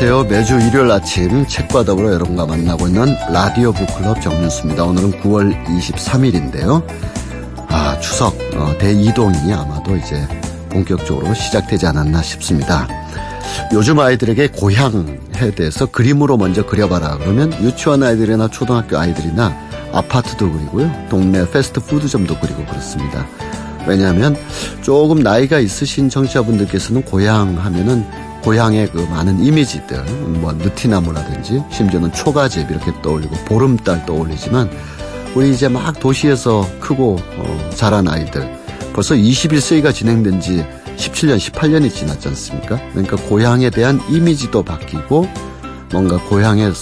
안녕하세요. 매주 일요일 아침 책과 더불어 여러분과 만나고 있는 라디오 북클럽 정윤수입니다. 오늘은 9월 23일인데요. 아, 추석 어, 대이동이 아마도 이제 본격적으로 시작되지 않았나 싶습니다. 요즘 아이들에게 고향에 대해서 그림으로 먼저 그려봐라. 그러면 유치원 아이들이나 초등학교 아이들이나 아파트도 그리고요. 동네 패스트푸드점도 그리고 그렇습니다. 왜냐하면 조금 나이가 있으신 청취자분들께서는 고향 하면은 고향의 그 많은 이미지들, 뭐 느티나무라든지 심지어는 초가집 이렇게 떠올리고 보름달 떠올리지만 우리 이제 막 도시에서 크고 어, 자란 아이들 벌써 21세기가 진행된 지 17년, 18년이 지났지 않습니까? 그러니까 고향에 대한 이미지도 바뀌고 뭔가 고향의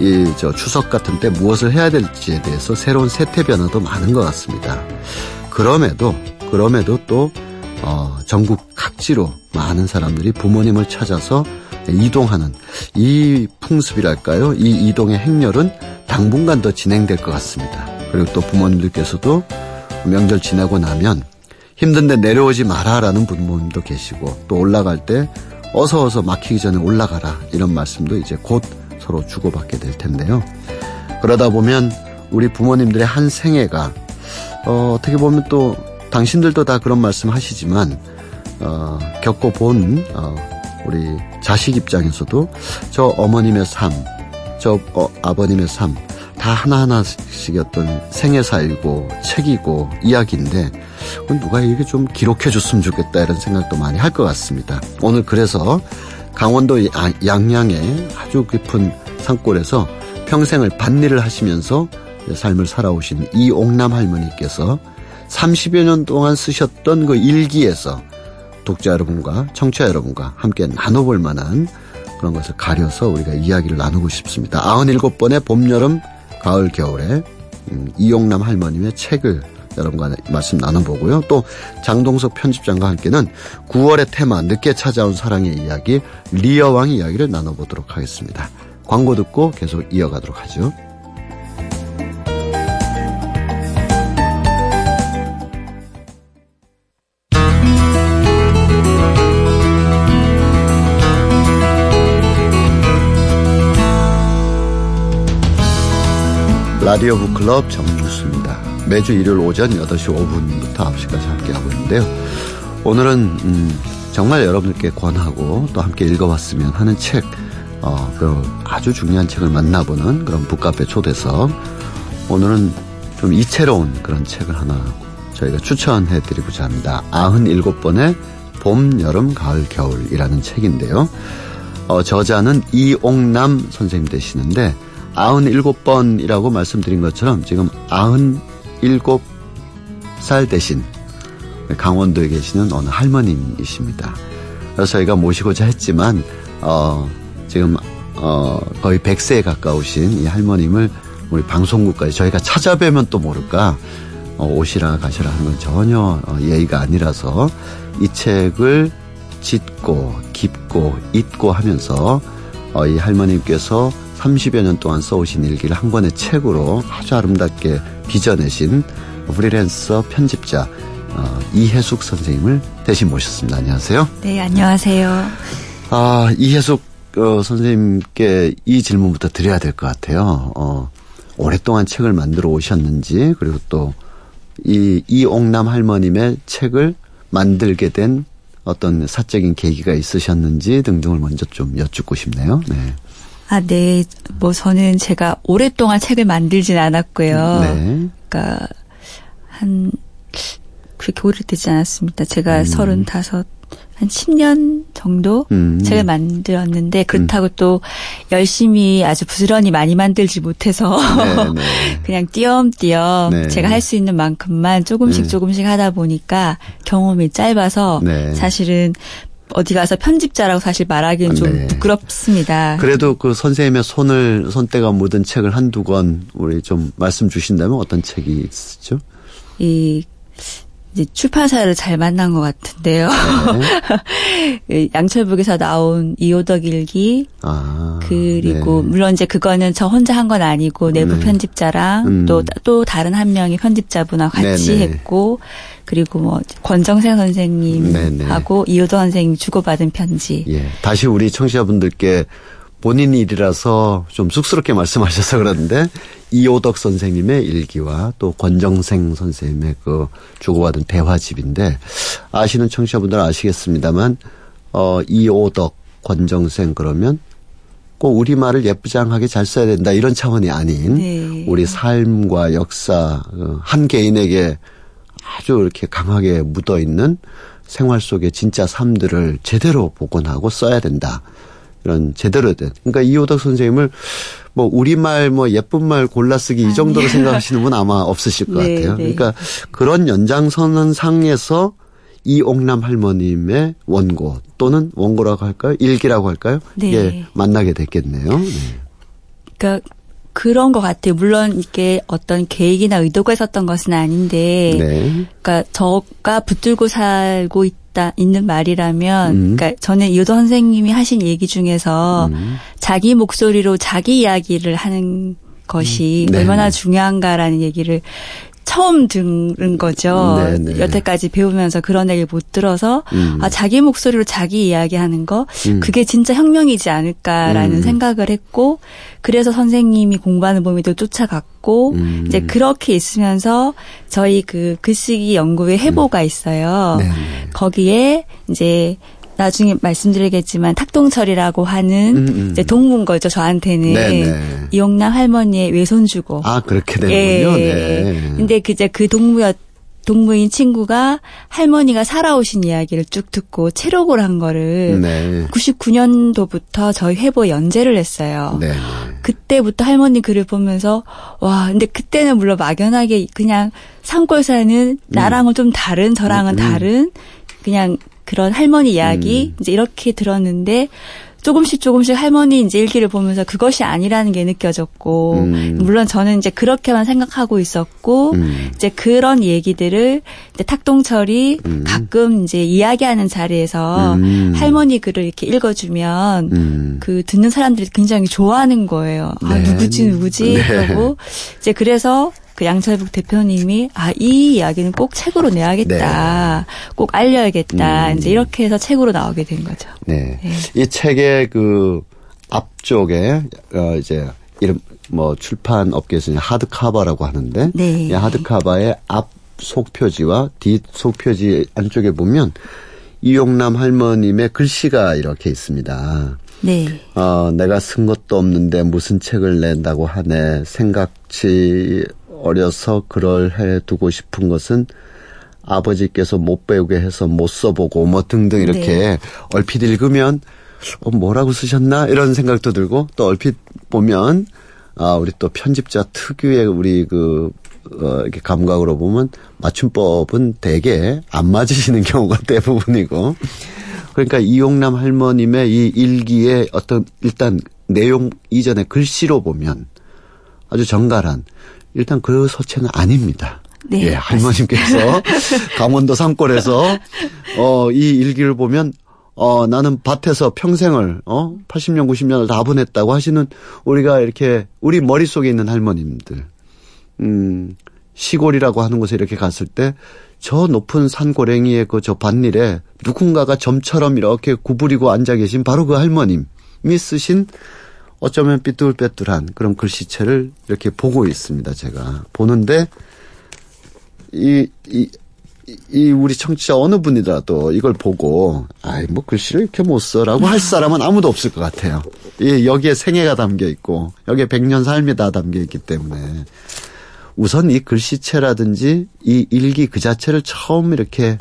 이 저 추석 같은 때 무엇을 해야 될지에 대해서 새로운 세태 변화도 많은 것 같습니다. 그럼에도 그럼에도 또 어, 전국 각지로 많은 사람들이 부모님을 찾아서 이동하는 이 풍습이랄까요? 이 이동의 행렬은 당분간 더 진행될 것 같습니다. 그리고 또 부모님들께서도 명절 지나고 나면 힘든데 내려오지 마라라는 부모님도 계시고 또 올라갈 때 어서 어서 막히기 전에 올라가라 이런 말씀도 이제 곧 서로 주고받게 될 텐데요. 그러다 보면 우리 부모님들의 한 생애가 어, 어떻게 보면 또 당신들도 다 그런 말씀 하시지만 어, 겪어본 어, 우리 자식 입장에서도 저 어머님의 삶, 저 어, 아버님의 삶 다 하나하나씩 어떤 생애사이고 책이고 이야기인데 누가 이렇게 좀 기록해 줬으면 좋겠다 이런 생각도 많이 할 것 같습니다. 오늘 그래서 강원도 양양의 아주 깊은 산골에서 평생을 밭일을 하시면서 삶을 살아오신 이옥남 할머니께서 30여 년 동안 쓰셨던 그 일기에서 독자 여러분과 청취자 여러분과 함께 나눠볼 만한 그런 것을 가려서 우리가 이야기를 나누고 싶습니다. 97번의 봄, 여름, 가을, 겨울에 음, 이용남 할머님의 책을 여러분과 말씀 나눠보고요. 또 장동석 편집장과 함께는 9월의 테마 늦게 찾아온 사랑의 이야기 리어왕 이야기를 나눠보도록 하겠습니다. 광고 듣고 계속 이어가도록 하죠. 라디오 북클럽 정유수입니다. 매주 일요일 오전 8시 5분부터 9시까지 함께하고 있는데요. 오늘은 음, 정말 여러분들께 권하고 또 함께 읽어봤으면 하는 책, 어, 그 아주 중요한 책을 만나보는 그런 북카페 초대석. 오늘은 좀 이채로운 그런 책을 하나 저희가 추천해드리고자 합니다. 97번의 봄, 여름, 가을, 겨울이라는 책인데요. 어, 저자는 이옥남 선생님 되시는데 97번이라고 말씀드린 것처럼 지금 97살 대신 강원도에 계시는 어느 할머님이십니다. 그래서 저희가 모시고자 했지만, 어, 지금, 어, 거의 100세에 가까우신 이 할머님을 우리 방송국까지 저희가 찾아뵈면 또 모를까, 어, 오시라 가시라 하는 건 전혀 어, 예의가 아니라서 이 책을 짓고, 깊고, 잊고 하면서, 어, 이 할머님께서 30여 년 동안 써오신 일기를 한 권의 책으로 아주 아름답게 빚어내신 프리랜서 편집자 어, 이혜숙 선생님을 대신 모셨습니다. 안녕하세요. 네, 안녕하세요. 아, 이혜숙 어, 선생님께 이 질문부터 드려야 될 것 같아요. 어, 오랫동안 책을 만들어 오셨는지 그리고 또 이 이옥남 할머님의 책을 만들게 된 어떤 사적인 계기가 있으셨는지 등등을 먼저 좀 여쭙고 싶네요. 네. 아, 네. 뭐 저는 제가 오랫동안 책을 만들진 않았고요. 네. 그러니까 한 그렇게 오래되지 않았습니다. 제가 음. 서른다섯 한 10년 정도 음. 책을 만들었는데 그렇다고 음. 또 열심히 아주 부지런히 많이 만들지 못해서 네, 네. 그냥 띄엄띄엄 네. 제가 할 수 있는 만큼만 조금씩 네. 조금씩 하다 보니까 경험이 짧아서 네. 사실은 어디 가서 편집자라고 사실 말하기는 좀 네. 부끄럽습니다. 그래도 그 선생님의 손을 손때가 묻은 책을 한두 권 우리 좀 말씀 주신다면 어떤 책이 있죠? 이 이제 출판사를 잘 만난 것 같은데요. 네. 양철북에서 나온 이호덕 일기 아, 그리고 네. 물론 이제 그거는 저 혼자 한 건 아니고 내부 네. 편집자랑 또또 음. 또 다른 한 명의 편집자분하고 같이 네네. 했고 그리고 뭐 권정생 선생님하고 이호덕 선생님 주고받은 편지. 예. 다시 우리 청취자분들께 본인 일이라서 좀 쑥스럽게 말씀하셔서 그러는데 이호덕 선생님의 일기와 또 권정생 선생님의 그 주고받은 대화집인데 아시는 청취자분들 은 아시겠습니다만 어 이호덕 권정생 그러면 꼭 우리 말을 예쁘장하게 잘 써야 된다 이런 차원이 아닌 네. 우리 삶과 역사 어, 한 개인에게 아주 이렇게 강하게 묻어 있는 생활 속의 진짜 삶들을 제대로 복원하고 써야 된다. 이런 제대로 된. 그러니까 이호덕 선생님을 뭐 우리말 뭐 예쁜 말 골라 쓰기 이 정도로 생각하시는 분 아마 없으실 것 네, 같아요. 네. 그러니까 그런 연장선은 상에서 이옥남 할머님의 원고 또는 원고라고 할까요? 일기라고 할까요? 네. 예, 만나게 됐겠네요. 네. 그러니까 그런 것 같아요. 물론 이게 어떤 계획이나 의도가 있었던 것은 아닌데, 네. 그러니까 저가 붙들고 살고 있다 있는 말이라면, 음. 그러니까 저는 이호도 선생님이 하신 얘기 중에서 음. 자기 목소리로 자기 이야기를 하는 것이 음. 네. 얼마나 중요한가라는 얘기를 처음 들은 거죠. 네네. 네. 여태까지 배우면서 그런 얘기를 못 들어서 음. 아 자기 목소리로 자기 이야기하는 거 음. 그게 진짜 혁명이지 않을까라는 음. 생각을 했고 그래서 선생님이 공부하는 범위도 쫓아갔고 음. 이제 그렇게 있으면서 저희 그 글쓰기 연구회 해보가 음. 있어요. 네네. 거기에 이제 나중에 말씀드리겠지만 탁동철이라고 하는 음, 음. 이제 동문 거죠 저한테는 네네. 네. 이용남 할머니의 외손주고 아 그렇게 되는군요. 예. 네. 근데 그제 그 동무였 동무인 친구가 할머니가 살아오신 이야기를 쭉 듣고 체록을 한 거를 네. 99년도부터 저희 회보 연재를 했어요. 네. 그때부터 할머니 글을 보면서 와 근데 그때는 물론 막연하게 그냥 산골 사는 나랑은 음. 좀 다른 저랑은 음. 다른 그냥 그런 할머니 이야기 음. 이제 이렇게 들었는데 조금씩 조금씩 할머니 이제 일기를 보면서 그것이 아니라는 게 느껴졌고 음. 물론 저는 이제 그렇게만 생각하고 있었고 음. 이제 그런 얘기들을 이제 탁동철이 음. 가끔 이제 이야기하는 자리에서 음. 할머니 글을 이렇게 읽어주면 음. 그 듣는 사람들이 굉장히 좋아하는 거예요. 아, 네. 아 누구지 누구지 네. 그러고 이제 그래서 그 양철북 대표님이 아 이 이야기는 꼭 책으로 내야겠다, 네. 꼭 알려야겠다. 음. 이제 이렇게 해서 책으로 나오게 된 거죠. 네, 네. 이 책의 그 앞쪽에 어 이제 이름 뭐 출판 업계에서 하드 카바라고 하는데 네. 이 하드 카바의 앞 속표지와 뒷 속표지 안쪽에 보면 이용남 할머님의 글씨가 이렇게 있습니다. 네. 어, 내가 쓴 것도 없는데 무슨 책을 낸다고 하네. 생각지 어려서 그럴 해 두고 싶은 것은 아버지께서 못 배우게 해서 못 써보고 뭐 등등 이렇게 네. 얼핏 읽으면 어, 뭐라고 쓰셨나 이런 생각도 들고 또 얼핏 보면 아 우리 또 편집자 특유의 우리 그 어, 이렇게 감각으로 보면 맞춤법은 대개 안 맞으시는 경우가 대부분이고 그러니까 이용남 할머님의 이 일기의 어떤 일단 내용 이전에 글씨로 보면 아주 정갈한 일단 그 서체는 아닙니다. 네. 예, 할머님께서 강원도 산골에서 어, 이 일기를 보면 어, 나는 밭에서 평생을 어, 80년 90년을 다 보냈다고 하시는 우리가 이렇게 우리 머릿속에 있는 할머님들. 음, 시골이라고 하는 곳에 이렇게 갔을 때 저 높은 산고랭이의 그 저 밭일에 누군가가 점처럼 이렇게 구부리고 앉아 계신 바로 그 할머님이 쓰신 어쩌면 삐뚤빼뚤한 그런 글씨체를 이렇게 보고 있습니다. 제가 보는데 이, 이, 이 우리 청취자 어느 분이라도 이걸 보고 아이 뭐 글씨를 이렇게 못 써라고 할 사람은 아무도 없을 것 같아요. 이 여기에 생애가 담겨 있고 여기에 백년 삶이 다 담겨 있기 때문에 우선 이 글씨체라든지 이 일기 그 자체를 처음 이렇게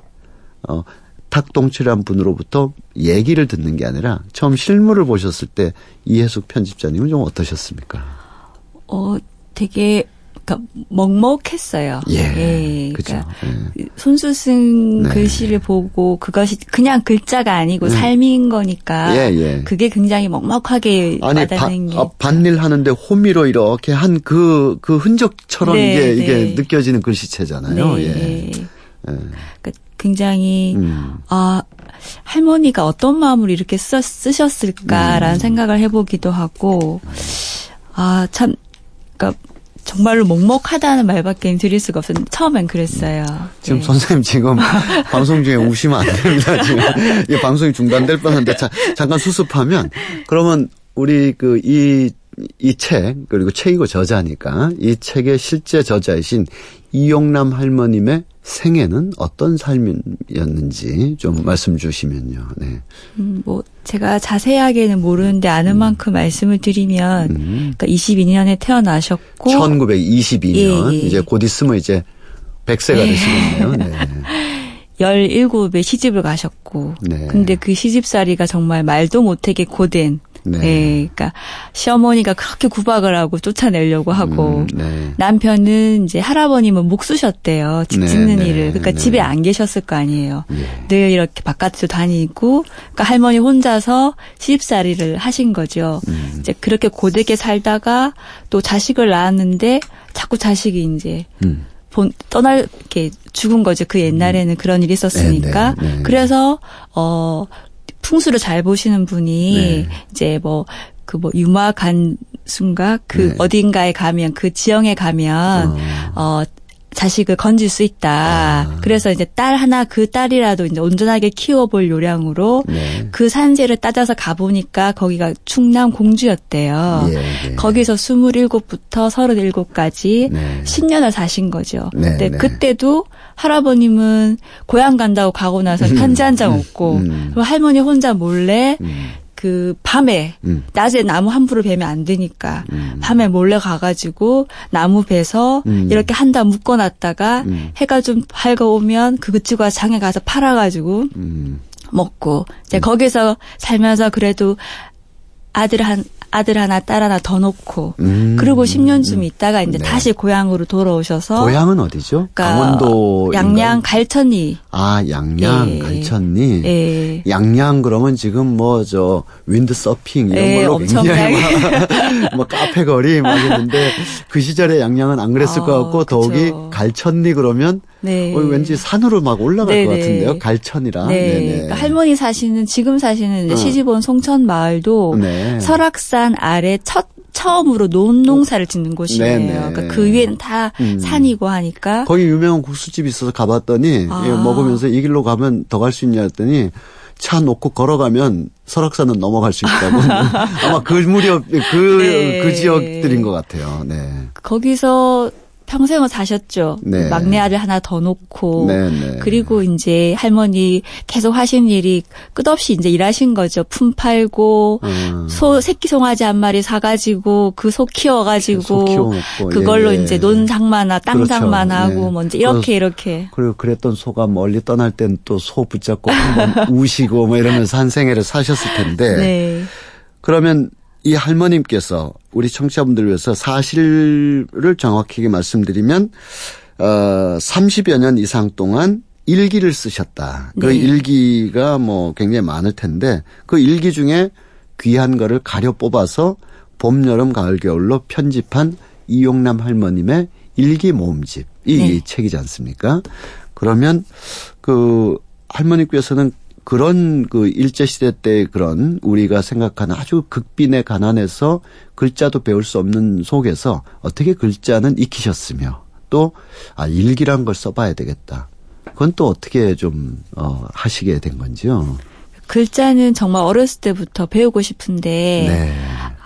어 탁동치란 분으로부터 얘기를 듣는 게 아니라 처음 실물을 보셨을 때 이해숙 편집자님은 좀 어떠셨습니까? 어, 되게 그러니까 먹먹했어요. 예, 예 그러니까 예. 손수 쓴 네. 글씨를 보고 그것이 그냥 글자가 아니고 음. 삶인 거니까 예, 예. 그게 굉장히 먹먹하게 아니 와닿는 바, 게 아, 반일 하는데 호미로 이렇게 한 그그 그 흔적처럼 네, 이게 네. 이게 느껴지는 글씨체잖아요. 네. 예. 예. 그러니까 굉장히 음. 아 할머니가 어떤 마음으로 이렇게 쓰, 쓰셨을까라는 음. 생각을 해보기도 하고 아참 그러니까 정말로 먹먹하다는 말밖에 드릴 수가 없었는데 처음엔 그랬어요. 지금 네. 선생님 지금 방송 중에 우시면 안 됩니다. 지금 이 방송이 중단될 뻔한데 자, 잠깐 수습하면 그러면 우리 그 이 이 책 그리고 책이고 저자니까 이 책의 실제 저자이신 이용남 할머님의 생애는 어떤 삶이었는지 좀 말씀 주시면요. 네. 음, 뭐 제가 자세하게는 모르는데 아는 음. 만큼 말씀을 드리면 음. 그러니까 22년에 태어나셨고 1922년 예, 예. 이제 곧 있으면 이제 100세가 예. 되시겠네요. 네. 17에 시집을 가셨고 네. 근데 그 시집살이가 정말 말도 못하게 고된 네. 네. 그러니까 시어머니가 그렇게 구박을 하고 쫓아내려고 하고 음, 네. 남편은 이제 할아버님은 목 쓰셨대요. 집 네, 짓는 네, 일을. 그러니까 네. 집에 안 계셨을 거 아니에요. 예. 늘 이렇게 바깥으로 다니고 그러니까 할머니 혼자서 시집살이를 하신 거죠. 음. 이제 그렇게 고되게 살다가 또 자식을 낳았는데 자꾸 자식이 이제 음. 본, 떠날, 이렇게 죽은 거죠. 그 옛날에는 음. 그런 일이 있었으니까. 네, 네, 네. 그래서, 어, 풍수를 잘 보시는 분이 네. 이제 뭐 그뭐 유마 간순가 그 네. 어딘가에 가면 그 지형에 가면 어, 어 자식을 건질 수 있다. 아. 그래서 이제 딸 하나 그 딸이라도 이제 온전하게 키워볼 요량으로 네. 그 산지를 따져서 가보니까 거기가 충남 공주였대요. 예, 예. 거기서 27부터 37까지 네. 10년을 사신 거죠. 네, 근데 네. 그때도 할아버님은 고향 간다고 가고 나서 음. 편지 한 장 없고 음. 할머니 혼자 몰래 음. 그 밤에 음. 낮에 나무 함부로 베면 안 되니까 음. 밤에 몰래 가가지고 나무 베서 음. 이렇게 한달 묶어놨다가 음. 해가 좀 밝아오면 그 그치가 장에 가서 팔아가지고 음. 먹고 이제 거기서 살면서 그래도 아들 한 아들 하나 딸 하나 더 놓고 음. 그리고 10년쯤 있다가 이제 네. 다시 고향으로 돌아오셔서 고향은 어디죠? 그러니까 강원도 양양 갈천리. 아 양양 예. 갈천리. 예. 양양 그러면 지금 뭐 저 윈드 서핑 이런 예, 걸로 굉장히 막, 뭐 카페 거리 막 있는데 그 시절에 양양은 안 그랬을 아, 것 같고 그쵸. 더욱이 갈천리 그러면 네. 어, 왠지 산으로 막 올라갈 네네. 것 같은데요. 갈천이라. 네. 그러니까 할머니 사시는 지금 사시는 어. 시집온 송천 마을도 네. 설악산 아래 첫 처음으로 논농사를 짓는 곳이에요. 그러니까 그 위에는 다 음. 산이고 하니까. 거기 유명한 국수집이 있어서 가봤더니 아. 먹으면서 이 길로 가면 더 갈 수 있냐 했더니 차 놓고 걸어가면 설악산은 넘어갈 수 있다고. 아마 그 무렵 그, 네. 그 지역들인 것 같아요. 네. 거기서 평생을 사셨죠. 네. 막내 아들 하나 더 놓고 네, 네. 그리고 이제 할머니 계속 하신 일이 끝없이 이제 일하신 거죠. 품 팔고 음. 소 새끼 송아지 한 마리 사가지고 그 소 키워가지고 그걸로 예, 예. 이제 논 장마나 땅 그렇죠. 네. 뭐 이제 이렇게 이렇게 그리고 그랬던 소가 멀리 떠날 땐 또 소 붙잡고 한번 우시고 뭐 이러면서 한 생애를 사셨을 텐데 네. 그러면 이 할머님께서 우리 청취자분들 위해서 사실을 정확하게 말씀드리면 어 30여 년 이상 동안 일기를 쓰셨다. 그 네. 일기가 뭐 굉장히 많을 텐데 그 일기 중에 귀한 거를 가려 뽑아서 봄, 여름, 가을, 겨울로 편집한 이용남 할머님의 일기 모음집 이 네. 책이지 않습니까? 그러면 그 할머니께서는 그런 그 일제시대 때 그런 우리가 생각하는 아주 극빈의 가난에서 글자도 배울 수 없는 속에서 어떻게 글자는 익히셨으며 또, 아, 일기란 걸 써봐야 되겠다. 그건 또 어떻게 좀, 어, 하시게 된 건지요? 글자는 정말 어렸을 때부터 배우고 싶은데, 네.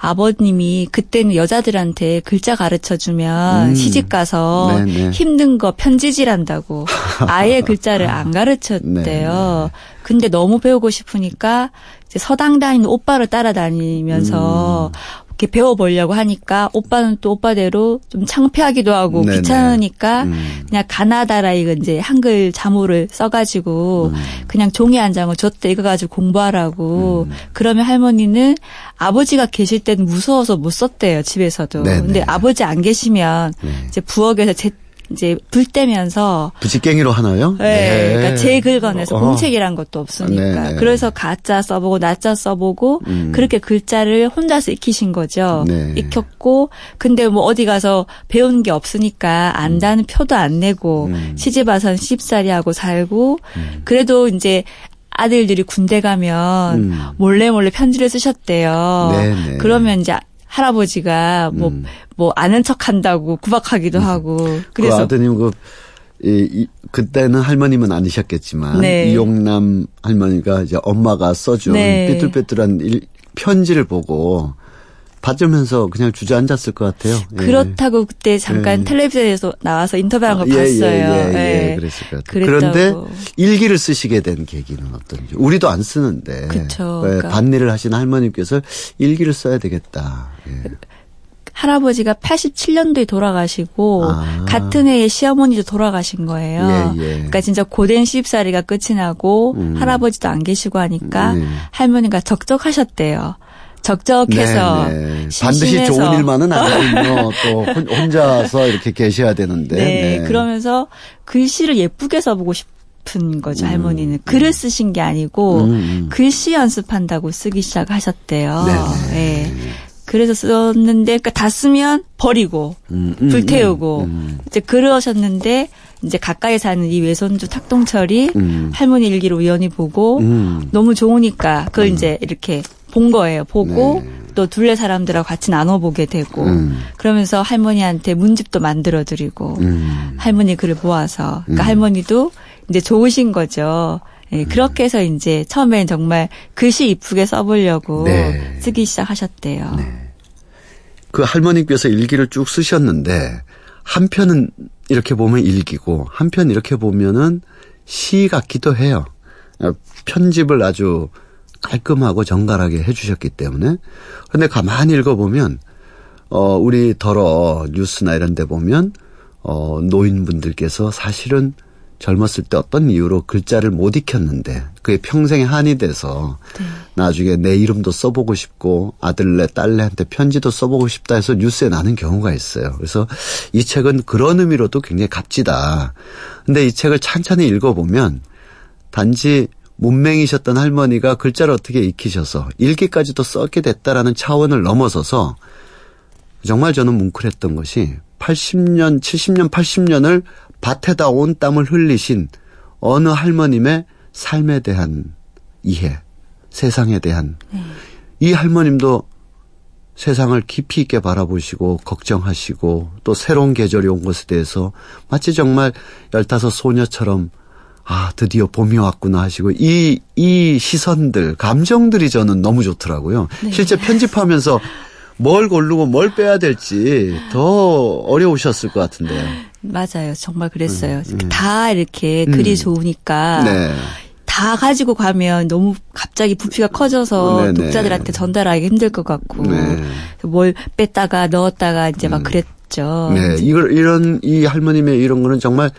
아버님이 그때는 여자들한테 글자 가르쳐 주면 음. 시집 가서 네네. 힘든 거 편지질한다고 아예 글자를 안 가르쳤대요. 근데 너무 배우고 싶으니까 이제 서당 다니는 오빠를 따라다니면서 음. 이렇게 배워보려고 하니까 오빠는 또 오빠대로 좀 창피하기도 하고 네네. 귀찮으니까 음. 그냥 가나다라 이거 이제 한글 자모를 써가지고 음. 그냥 종이 한 장을 줬대 이거 가지고 공부하라고 음. 그러면 할머니는 아버지가 계실 때는 무서워서 못 썼대요 집에서도 네네. 근데 아버지 안 계시면 네. 이제 부엌에서 제 이제 불 떼면서 부지깽이로 하나요? 네, 네. 그러니까 제 긁어내서 어. 공책이란 것도 없으니까 네, 네. 그래서 가짜 써보고 나짜 써보고 음. 그렇게 글자를 혼자서 익히신 거죠. 네. 익혔고 근데 뭐 어디 가서 배운 게 없으니까 안다는 음. 표도 안 내고 음. 시집 와선 쉽사리 하고 살고 음. 그래도 이제 아들들이 군대 가면 음. 몰래 몰래 편지를 쓰셨대요. 네네. 그러면 이제 할아버지가 뭐, 음. 뭐 아는 척 한다고 구박하기도 음. 하고. 그 그래서. 그 아드님 그, 이, 이, 그때는 할머님은 아니셨겠지만. 네. 이용남 할머니가 이제 엄마가 써준 네. 삐뚤빼뚤한 일, 편지를 보고 받으면서 그냥 주저앉았을 것 같아요. 예. 그렇다고 그때 잠깐 예. 텔레비전에서 나와서 인터뷰한 거 아, 예, 봤어요. 예, 예, 예, 예. 그랬을 것 같아요. 그런데 일기를 쓰시게 된 계기는 어떤지. 우리도 안 쓰는데. 그쵸. 그러니까. 반일을 하신 할머님께서 일기를 써야 되겠다. 예. 할아버지가 87년도에 돌아가시고 아. 같은 해에 시어머니도 돌아가신 거예요. 예, 예. 그러니까 진짜 고된 시집살이가 끝이 나고 음. 할아버지도 안 계시고 하니까 음. 할머니가 적적하셨대요. 적적해서 네, 네. 반드시 좋은 일만은 아니거든요. 또 혼자서 이렇게 계셔야 되는데. 네, 네. 그러면서 글씨를 예쁘게 써보고 싶은 거죠. 음, 할머니는 글을 음. 쓰신 게 아니고 음, 음. 글씨 연습한다고 쓰기 시작하셨대요. 네. 네. 네. 그래서 썼는데 그러니까 다 쓰면 버리고 음, 음, 불태우고 이제 그러셨는데 이제 가까이 사는 이 외손주 탁동철이 할머니 일기를 우연히 보고 너무 좋으니까 그걸 이제 이렇게 본 거예요. 보고 네. 또 둘레 사람들하고 같이 나눠 보게 되고 음. 그러면서 할머니한테 문집도 만들어 드리고 음. 할머니 글을 모아서 그러니까 음. 할머니도 이제 좋으신 거죠. 예, 그렇게 해서 이제 처음엔 정말 글씨 이쁘게 써보려고 네. 쓰기 시작하셨대요. 네. 그 할머니께서 일기를 쭉 쓰셨는데 한 편은 이렇게 보면 일기고 한 편 이렇게 보면은 시 같기도 해요. 편집을 아주 깔끔하고 정갈하게 해주셨기 때문에. 근데 가만히 읽어보면, 어, 우리 더러 뉴스나 이런 데 보면, 어, 노인분들께서 사실은 젊었을 때 어떤 이유로 글자를 못 익혔는데 그게 평생의 한이 돼서 네. 나중에 내 이름도 써보고 싶고 아들네 딸네한테 편지도 써보고 싶다 해서 뉴스에 나는 경우가 있어요. 그래서 이 책은 그런 의미로도 굉장히 값지다. 근데 이 책을 찬찬히 읽어보면 단지 문맹이셨던 할머니가 글자를 어떻게 익히셔서 일기까지도 썼게 됐다라는 차원을 넘어서서 정말 저는 뭉클했던 것이 80년, 70년, 80년을 밭에다 온 땀을 흘리신 어느 할머님의 삶에 대한 이해, 세상에 대한 네. 이 할머님도 세상을 깊이 있게 바라보시고 걱정하시고 또 새로운 계절이 온 것에 대해서 마치 정말 열다섯 소녀처럼 아, 드디어 봄이 왔구나 하시고 이, 이 시선들, 감정들이 저는 너무 좋더라고요. 네. 실제 편집하면서 뭘 고르고 뭘 빼야 될지 더 어려우셨을 것 같은데요. 맞아요. 정말 그랬어요. 음, 음. 다 이렇게 글이 음. 좋으니까 네. 다 가지고 가면 너무 갑자기 부피가 커져서 네네. 네. 독자들한테 전달하기 힘들 것 같고 네. 뭘 뺐다가 넣었다가 이제 막 음. 그랬죠. 네, 이걸 이런 이 할머님의 이런 거는 정말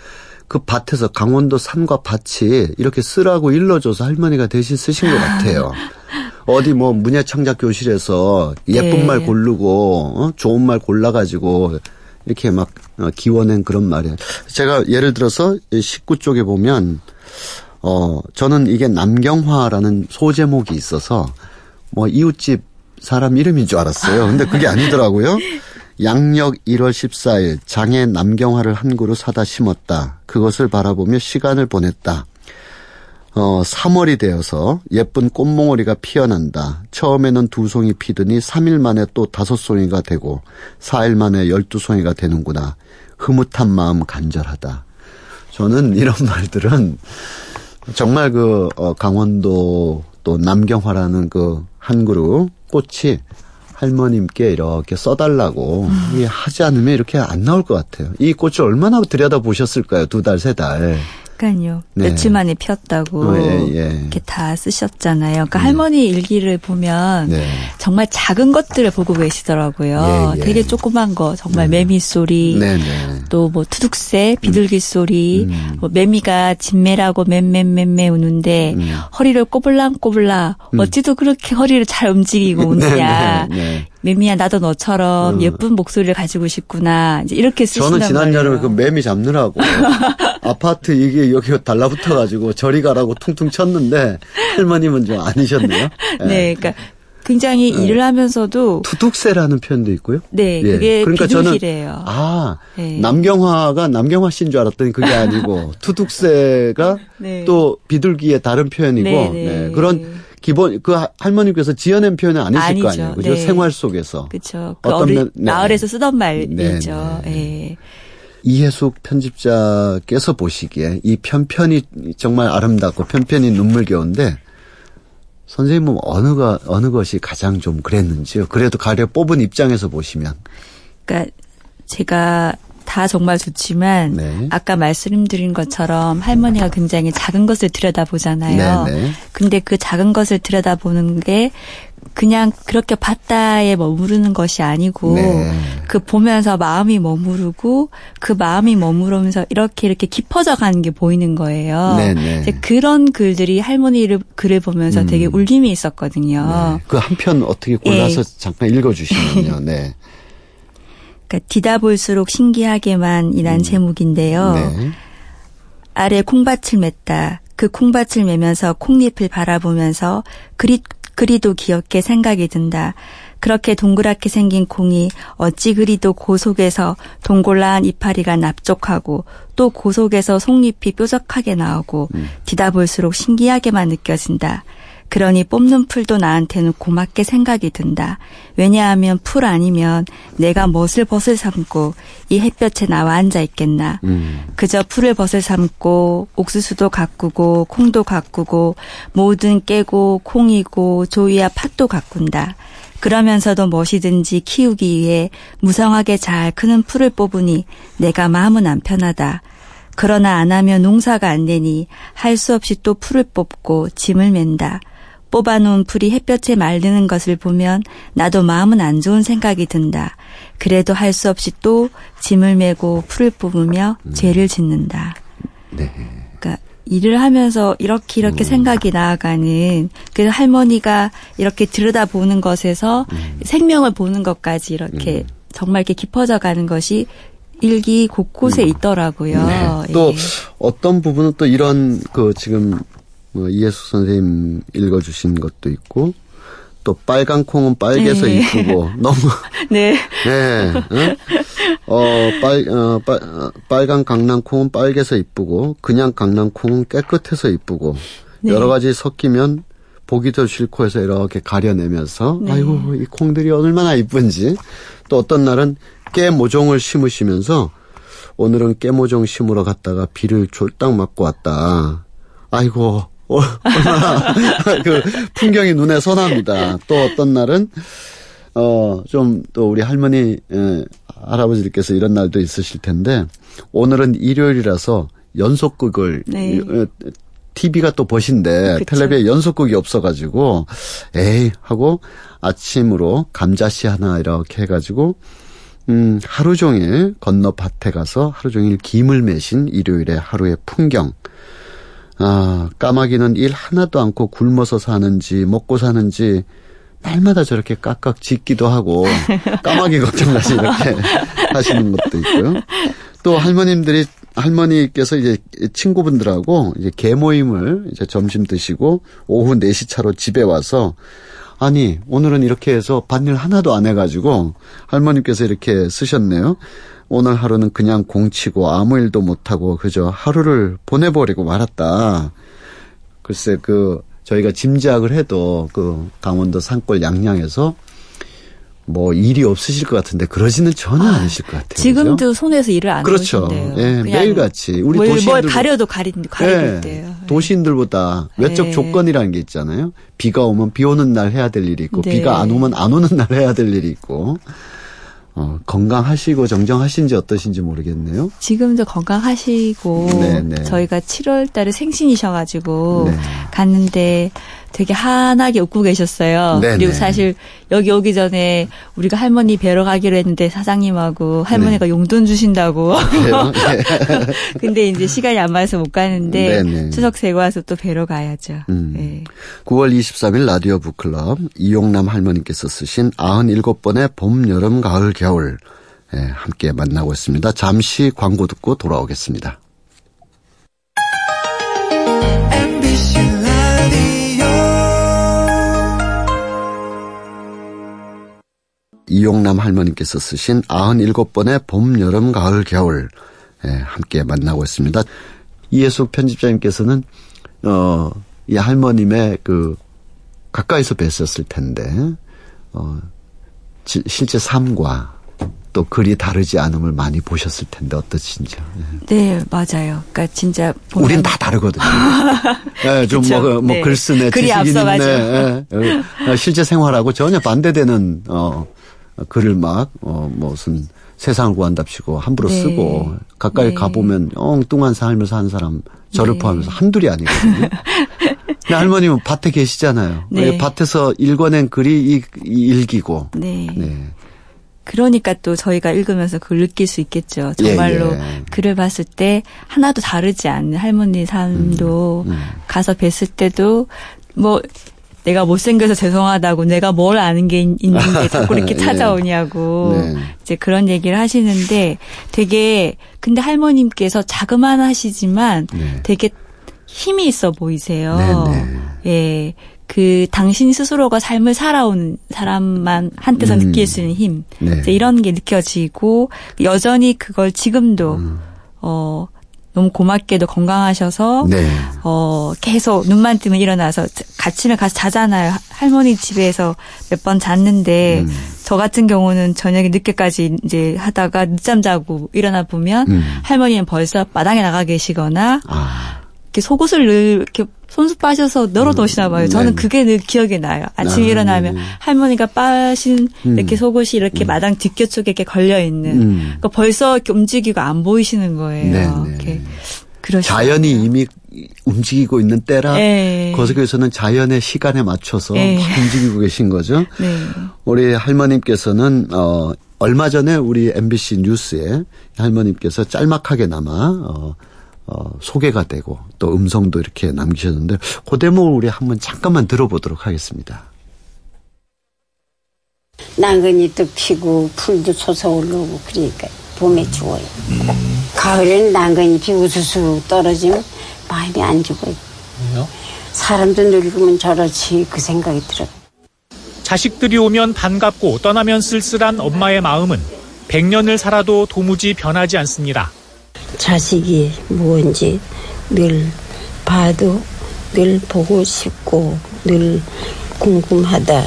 그 밭에서 강원도 산과 밭이 이렇게 쓰라고 일러줘서 할머니가 대신 쓰신 것 같아요. 어디 뭐 문예창작 교실에서 예쁜 네. 말 고르고 어? 좋은 말 골라가지고 이렇게 막 어, 기원한 그런 말이에요. 제가 예를 들어서 19쪽에 보면 어 저는 이게 남경화라는 소제목이 있어서 뭐 이웃집 사람 이름인 줄 알았어요. 근데 그게 아니더라고요. 양력 1월 14일 장애 남경화를 한 그루 사다 심었다. 그것을 바라보며 시간을 보냈다. 어, 3월이 되어서 예쁜 꽃몽오리가 피어난다. 처음에는 두 송이 피더니 3일 만에 또 다섯 송이가 되고 4일 만에 12송이가 되는구나. 흐뭇한 마음 간절하다. 저는 이런 말들은 정말 그 어, 강원도 또 남경화라는 그 한 그루 꽃이 할머님께 이렇게 써달라고 음. 하지 않으면 이렇게 안 나올 것 같아요. 이 꽃을 얼마나 들여다 보셨을까요? 두 달, 세 달. 그러니까요. 네. 며칠 만에 피었다고 어, 예, 예. 이렇게 다 쓰셨잖아요. 그러니까 음. 할머니 일기를 보면 네. 정말 작은 것들을 보고 계시더라고요. 예, 예. 되게 조그만 거, 정말 음. 매미 소리, 또 뭐 투둑새, 비둘기 음. 소리, 음. 뭐 매미가 진매라고 맴맴맴매 우는데 음. 허리를 꼬불랑꼬불랑 음. 어찌도 그렇게 허리를 잘 움직이고 우느냐. 매미야 나도 너처럼 음. 예쁜 목소리를 가지고 싶구나. 이제 이렇게 쓰신단 저는 지난 여름에 그 매미 잡느라고 아파트 이게 여기 달라붙어 가지고 저리 가라고 퉁퉁 쳤는데 할머님은 좀 아니셨네요. 네, 네 그러니까 굉장히 네. 일을 하면서도 투둑새라는 표현도 있고요. 네, 예. 그게 그러니까 비둘기래요. 저는 아 네. 남경화가 남경화 씨인 줄 알았더니 그게 아니고 투둑새가 네. 또 비둘기의 다른 표현이고 네, 네. 네, 그런 기본 그 할머니께서 지어낸 표현은 아니실 아니죠. 거 아니에요. 그죠? 네. 생활 속에서. 그렇죠. 그 어떤 면, 네. 마을에서 쓰던 말이죠. 네. 네. 이해숙 편집자께서 보시기에 이 편편이 정말 아름답고 편편이 눈물겨운데 선생님은 어느가 어느 것이 가장 좀 그랬는지요? 그래도 가려 뽑은 입장에서 보시면. 그러니까 제가 다 정말 좋지만 네. 아까 말씀드린 것처럼 할머니가 굉장히 작은 것을 들여다보잖아요. 네, 네. 근데 그 작은 것을 들여다보는 게 그냥 그렇게 봤다에 머무르는 것이 아니고 네. 그 보면서 마음이 머무르고 그 마음이 머무르면서 이렇게 이렇게 깊어져 가는 게 보이는 거예요. 네, 네. 그런 글들이 할머니를 글을 보면서 음. 되게 울림이 있었거든요. 네. 그한 편 어떻게 골라서 예. 잠깐 읽어주시면요. 네. 그러니까 디다 볼수록 신기하게만 이란 음. 제목인데요. 네. 아래 콩밭을 맸다. 그 콩밭을 매면서 콩잎을 바라보면서 그리, 그리도 귀엽게 생각이 든다. 그렇게 동그랗게 생긴 콩이 어찌 그리도 고속에서 동골라한 이파리가 납족하고 또 고속에서 속잎이 뾰족하게 나오고 음. 디다 볼수록 신기하게만 느껴진다. 그러니 뽑는 풀도 나한테는 고맙게 생각이 든다. 왜냐하면 풀 아니면 내가 멋을 벗을 삼고 이 햇볕에 나와 앉아 있겠나. 음. 그저 풀을 벗을 삼고 옥수수도 가꾸고 콩도 가꾸고 모든 깨고 콩이고 조이와 팥도 가꾼다. 그러면서도 무엇이든지 키우기 위해 무성하게 잘 크는 풀을 뽑으니 내가 마음은 안 편하다. 그러나 안 하면 농사가 안 되니 할 수 없이 또 풀을 뽑고 짐을 맨다. 뽑아놓은 풀이 햇볕에 말르는 것을 보면 나도 마음은 안 좋은 생각이 든다. 그래도 할 수 없이 또 짐을 메고 풀을 뽑으며 음. 죄를 짓는다. 네. 그러니까 일을 하면서 이렇게 이렇게 음. 생각이 나아가는 그 할머니가 이렇게 들여다보는 것에서 음. 생명을 보는 것까지 이렇게 음. 정말 이렇게 깊어져 가는 것이 일기 곳곳에 음. 있더라고요. 네. 또 예. 어떤 부분은 또 이런 그 지금 뭐 이해숙 선생님 읽어주신 것도 있고 또 빨간 콩은 빨개서 네. 이쁘고 너무 네. 네. 응? 어, 빨, 어, 빨, 어, 빨간 강낭 콩은 빨개서 이쁘고 그냥 강낭 콩은 깨끗해서 이쁘고 네. 여러 가지 섞이면 보기 도 싫고 해서 이렇게 가려내면서 네. 아이고 이 콩들이 얼마나 이쁜지 또 어떤 날은 깨 모종을 심으시면서 오늘은 깨모종 심으러 갔다가 비를 쫄딱 맞고 왔다. 아이고 어, 그 풍경이 눈에 선합니다. 또 어떤 날은 어 좀 또 우리 할머니 예, 할아버지들께서 이런 날도 있으실 텐데 오늘은 일요일이라서 연속극을 네. TV가 또 보신데 그쵸. 텔레비에 연속극이 없어가지고 에이 하고 아침으로 감자씨 하나 이렇게 해가지고 음 하루 종일 건너 밭에 가서 하루 종일 김을 매신 일요일의 하루의 풍경 아, 까마귀는 일 하나도 않고 굶어서 사는지 먹고 사는지 날마다 저렇게 깍깍 짖기도 하고 까마귀 걱정까지 이렇게 하시는 것도 있고요. 또 할머님들이 할머니께서 이제 친구분들하고 이제 개 모임을 이제 점심 드시고 오후 4시 차로 집에 와서 아니 오늘은 이렇게 해서 밭일 하나도 안 해가지고 할머님께서 이렇게 쓰셨네요. 오늘 하루는 그냥 공치고 아무 일도 못하고 그저 하루를 보내버리고 말았다. 글쎄 그 저희가 짐작을 해도 그 강원도 산골 양양에서 뭐 일이 없으실 것 같은데 그러지는 전혀 아, 니실것 같아요. 지금도 그렇죠? 손에서 일을 안 그렇죠. 하신대요. 예, 매일 같이 우리 뭘, 도시인들 뭘 가려도 가리, 가리고 예, 도시인들보다 외적 예. 조건이라는 게 있잖아요. 비가 오면 비 오는 날 해야 될 일이 있고 네. 비가 안 오면 안 오는 날 해야 될 일이 있고 어, 건강하시고 정정하신지 어떠신지 모르겠네요. 지금도 건강하시고 네네. 네. 저희가 7월 달에 생신이셔 가지고 네. 갔는데 되게 환하게 웃고 계셨어요. 네네. 그리고 네. 사실 여기 오기 전에 우리가 할머니 뵈러 가기로 했는데 사장님하고 할머니가 네. 용돈 주신다고. 아, 네. 근데 이제 시간이 안 맞아서 못 가는데 네네. 네. 추석 세고 와서 또 뵈러 가야죠. 음. 네. 9월 23일 라디오 북클럽 이용남 할머니께서 쓰신 97번의 봄, 여름, 가을, 겨울 예, 함께 만나고 있습니다. 잠시 광고 듣고 돌아오겠습니다. 이용남 할머니께서 쓰신 97번의 봄, 여름, 가을, 겨울 예, 함께 만나고 있습니다. 이예숙 편집자님께서는 어, 이 할머님의 그 가까이서 뵀었을 텐데 어, 지, 실제 삶과 또 글이 다르지 않음을 많이 보셨을 텐데 어떠신지요? 네, 네 맞아요. 그러니까 진짜 보면... 우린 다 다르거든요. 네, 좀뭐 그, 뭐 네. 글쓰네, 글이 앞서가죠. 네, 네. 실제 생활하고 전혀 반대되는 어, 글을 막 어, 무슨 세상을 구한답시고 함부로 네. 쓰고 가까이 네. 가보면 엉뚱한 삶을 사는 사람 저를 네. 포함해서 한둘이 아니거든요. 할머님은 밭에 계시잖아요. 네. 밭에서 읽어낸 글이 이, 이 일기고. 네. 네. 그러니까 또 저희가 읽으면서 그걸 느낄 수 있겠죠. 정말로 예, 예. 글을 봤을 때 하나도 다르지 않는 할머니 삶도 음, 음. 가서 뵀을 때도 뭐 내가 못생겨서 죄송하다고 내가 뭘 아는 게 있는데 자꾸 이렇게 예. 찾아오냐고 네. 이제 그런 얘기를 하시는데 되게 근데 할머님께서 자그만하시지만 네. 되게 힘이 있어 보이세요. 네, 네. 예. 그 당신 스스로가 삶을 살아온 사람만 한때서 음. 느낄 수 있는 힘 네. 이런 게 느껴지고 여전히 그걸 지금도 음. 어 너무 고맙게도 건강하셔서 네. 어 계속 눈만 뜨면 일어나서 아침에 가서 자잖아요 할머니 집에서 몇 번 잤는데 음. 저 같은 경우는 저녁에 늦게까지 이제 하다가 늦잠 자고 일어나 보면 음. 할머니는 벌써 마당에 나가 계시거나 아. 이렇게 속옷을 늘 이렇게 손수 빠셔서 널어놓으시나 봐요. 저는 네. 그게 늘 기억이 나요. 아침에 아, 일어나면 네. 할머니가 빠신 음. 이렇게 속옷이 이렇게 음. 마당 뒷교 쪽에 이렇게 걸려 있는. 음. 그러니까 벌써 이렇게 움직이고 안 보이시는 거예요. 네, 네. 이렇게 자연이 이미 움직이고 있는 때라 네. 거기서는 자연의 시간에 맞춰서 네. 움직이고 계신 거죠. 네. 우리 할머님께서는 어 얼마 전에 우리 MBC 뉴스에 할머님께서 짤막하게나마 어 어, 소개가 되고 또 음성도 이렇게 남기셨는데 그 대목을 우리 한번 잠깐만 들어보도록 하겠습니다. 난근이도 피고 풀도 솟아올라오고 그러니까 봄에 죽어요. 음. 가을에는 난근이 피고 수수 떨어지면 마음이 안 죽어요. 왜요? 사람도 늙으면 저렇지 그 생각이 들어요. 자식들이 오면 반갑고 떠나면 쓸쓸한 엄마의 마음은 100년을 살아도 도무지 변하지 않습니다. 자식이 무언지 늘 봐도 늘 보고 싶고 늘 궁금하다.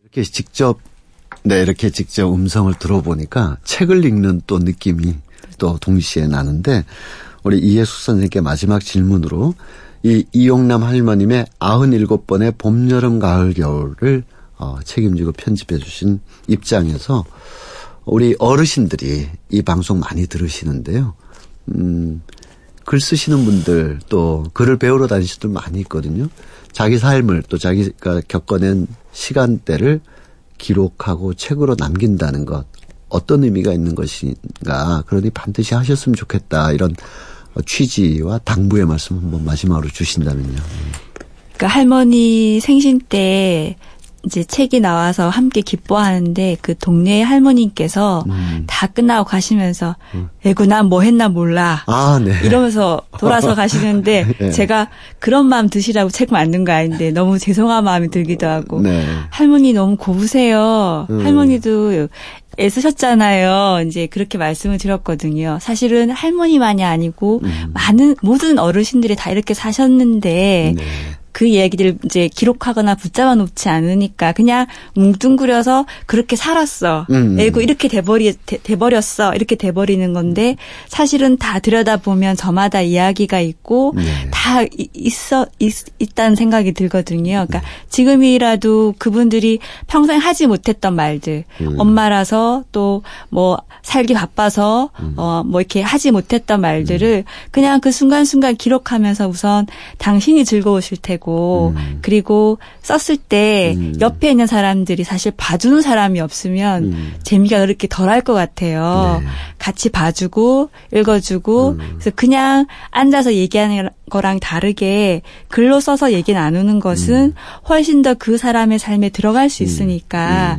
이렇게 직접 네 이렇게 직접 음성을 들어보니까 책을 읽는 또 느낌이 또 동시에 나는데 우리 이예숙 선생님께 마지막 질문으로 이 이용남 할머님의 97번의 봄, 여름, 가을, 겨울을 어, 책임지고 편집해 주신 입장에서 우리 어르신들이 이 방송 많이 들으시는데요. 음, 글 쓰시는 분들 또 글을 배우러 다니시는 분 많이 있거든요. 자기 삶을 또 자기가 겪어낸 시간대를 기록하고 책으로 남긴다는 것 어떤 의미가 있는 것인가 그러니 반드시 하셨으면 좋겠다 이런 취지와 당부의 말씀 한번 마지막으로 주신다면요. 그러니까 할머니 생신 때 이제 책이 나와서 함께 기뻐하는데 그 동네 할머니께서 음. 다 끝나고 가시면서 음. 에구 난 뭐 했나 몰라 아, 네. 이러면서 돌아서 가시는데 네. 제가 그런 마음 드시라고 책 만든 거 아닌데 너무 죄송한 마음이 들기도 하고 네. 할머니 너무 고우세요 음. 할머니도 애쓰셨잖아요. 이제 그렇게 말씀을 드렸거든요. 사실은 할머니만이 아니고 음. 많은 모든 어르신들이 다 이렇게 사셨는데 네. 그 이야기들을 이제 기록하거나 붙잡아 놓지 않으니까 그냥 뭉뚱그려서 그렇게 살았어. 음. 그리고 이렇게 돼버리 돼, 돼버렸어. 이렇게 돼버리는 건데 사실은 다 들여다 보면 저마다 이야기가 있고 네. 다 있어 있, 있다는 생각이 들거든요. 그러니까 네. 지금이라도 그분들이 평생 하지 못했던 말들, 음. 엄마라서 또 뭐 살기 바빠서 음. 어뭐 이렇게 하지 못했던 말들을 음. 그냥 그 순간순간 기록하면서 우선 당신이 즐거우실 테고 음. 그리고 썼을 때 음. 옆에 있는 사람들이 사실 봐주는 사람이 없으면 음. 재미가 그렇게 덜할 것 같아요. 네. 같이 봐주고 읽어주고 그래서 그냥 앉아서 얘기하는 거랑 다르게 글로 써서 얘기 나누는 것은 훨씬 더 그 사람의 삶에 들어갈 수 있으니까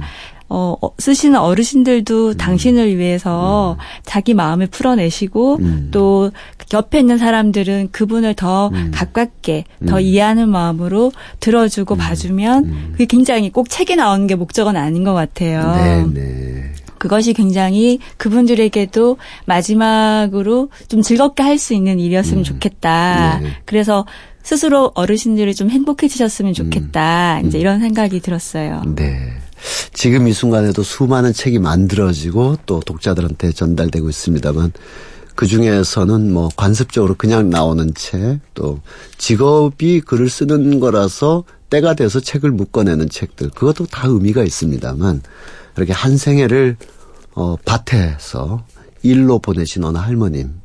어, 어, 쓰시는 어르신들도 음. 당신을 위해서 음. 자기 마음을 풀어내시고 음. 또 옆에 있는 사람들은 그분을 더 음. 가깝게 더 음. 이해하는 마음으로 들어주고 음. 봐주면 그게 굉장히 꼭 책에 나오는 게 목적은 아닌 것 같아요. 네, 네. 그것이 굉장히 그분들에게도 마지막으로 좀 즐겁게 할 수 있는 일이었으면 좋겠다. 네. 그래서 스스로 어르신들이 좀 행복해지셨으면 좋겠다. 이제 이런 생각이 들었어요. 네. 지금 이 순간에도 수많은 책이 만들어지고 또 독자들한테 전달되고 있습니다만 그 중에서는 뭐 관습적으로 그냥 나오는 책, 또 직업이 글을 쓰는 거라서 때가 돼서 책을 묶어내는 책들, 그것도 다 의미가 있습니다만, 이렇게 한 생애를, 어, 밭에서 일로 보내신 어느 할머님,